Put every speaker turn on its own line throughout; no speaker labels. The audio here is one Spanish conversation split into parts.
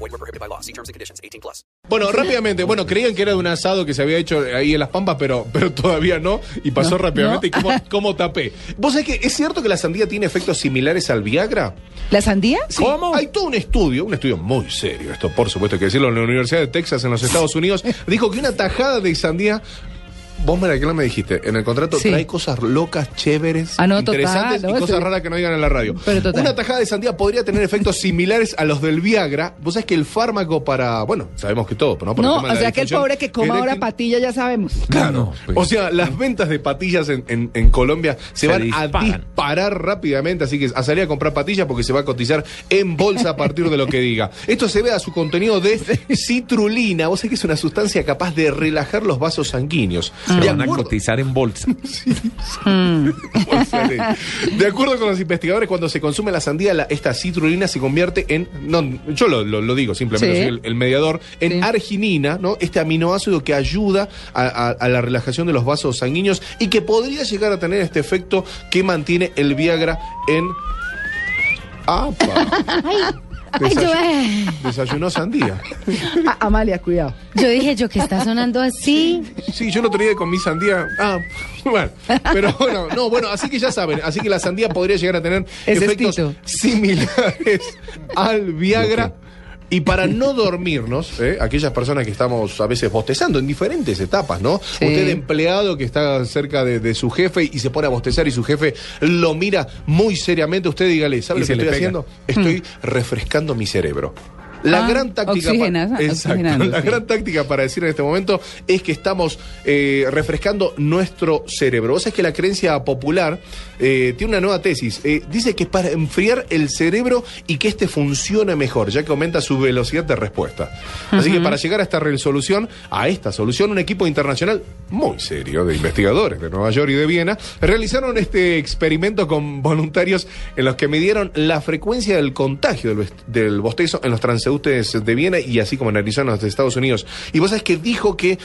Void were prohibited by law. See terms and conditions. 18 plus.
Bueno, rápidamente, bueno, creían que era de un asado que se había hecho ahí en Las Pampas, pero, pero todavía no, y pasó rápidamente. ¿Y cómo, cómo tapé? ¿Vos sabés que es cierto que la sandía tiene efectos similares al Viagra?
¿La sandía?
Sí, Hay todo un estudio, un estudio muy serio, esto por supuesto hay que decirlo, en la Universidad de Texas en los Estados Unidos, dijo que una tajada de sandía Vos, Maraquela, me dijiste, en el contrato
Sí.
trae cosas locas, chéveres,
Ah, no, total,
interesantes
no,
y cosas
sí.
raras que no digan en la radio.
Pero total.
Una tajada de sandía podría tener efectos similares a los del Viagra. Vos sabés que el fármaco para, bueno, sabemos que todo, pero no por el
No,
tema de
o
la
sea que el pobre que coma ahora
eréctil-
patilla ya sabemos.
Claro.
pues.
O sea, las ventas de patillas en, en- en Colombia se,
Se
van a disparar rápidamente, así que a salir a comprar patillas porque se va a cotizar en bolsa a partir de lo que diga. Esto se ve a su contenido de citrulina. Vos sabés que es una sustancia capaz de relajar los vasos sanguíneos.
Se
De
van a
acuerdo-
cotizar en bolsa.
Bolsa de- De acuerdo con los investigadores, cuando se consume la sandía, la- esta citrulina se convierte en, no, yo lo, lo- lo digo simplemente,
Sí.
soy el, el mediador, en
Sí.
arginina, ¿no? Este aminoácido que ayuda a, a- a la relajación de los vasos sanguíneos y que podría llegar a tener este efecto que mantiene el Viagra en... ¡Apa!
Ay, yo, eh,
Desayunó sandía.
Amalia, cuidado.
yo dije, yo que está sonando así.
Sí, yo lo tenía con mi sandía. Ah, bueno. Pero bueno, no, bueno, así que ya saben. Así que la sandía podría llegar a tener efectos
estito.
similares al Viagra. Y para no dormirnos, ¿eh? aquellas personas que estamos a veces bostezando en diferentes etapas, ¿no?
Sí.
Usted empleado que está cerca de, de su jefe y se pone a bostezar y su jefe lo mira muy seriamente, usted dígale, ¿sabe
Y
lo que estoy
pega.
haciendo? Estoy refrescando mi cerebro. La
Ah,
gran táctica pa-
oxigenas-
Exacto.
oxigenando,
La
sí.
gran táctica para decir en este momento es que estamos eh, refrescando nuestro cerebro. Vos sabés que la creencia popular eh, tiene una nueva tesis. Eh, dice que es para enfriar el cerebro y que este funcione mejor, ya que aumenta su velocidad de respuesta. Así que para llegar a esta resolución, a esta solución, un equipo internacional muy serio de investigadores de Nueva York y de Viena realizaron este experimento con voluntarios en los que midieron la frecuencia del contagio del bostezo en los transeúntes de Viena y así como en Arizona, de Estados Unidos. Y vos sabés que dijo que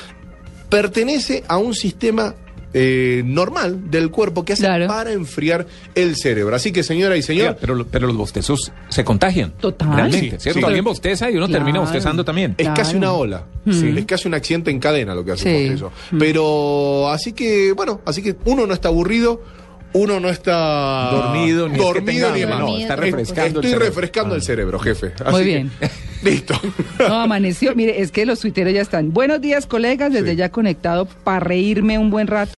pertenece a un sistema eh, normal del cuerpo que hace
Claro.
para enfriar el cerebro. Así que, señora y señor,
Oiga, pero, pero los bostezos se contagian.
Total.
Realmente,
Sí,
¿cierto?
sí.
Alguien bosteza y uno termina bostezando también.
es
Claro.
casi una ola.
Mm.
Es casi un accidente en cadena lo que hace
Sí.
el bostezo. Pero, así que, bueno, así que uno no está aburrido. Uno no está
Dormido, ni es que
dormido
tenga
ni demás.
no, está
refrescando el
Estoy
cerebro.
refrescando
Ah.
el cerebro, jefe.
Muy
que-
bien.
listo.
No, amaneció. Mire, es que los tuiteros ya están. Buenos días, colegas. Desde
Sí.
ya conectado para reírme un buen rato.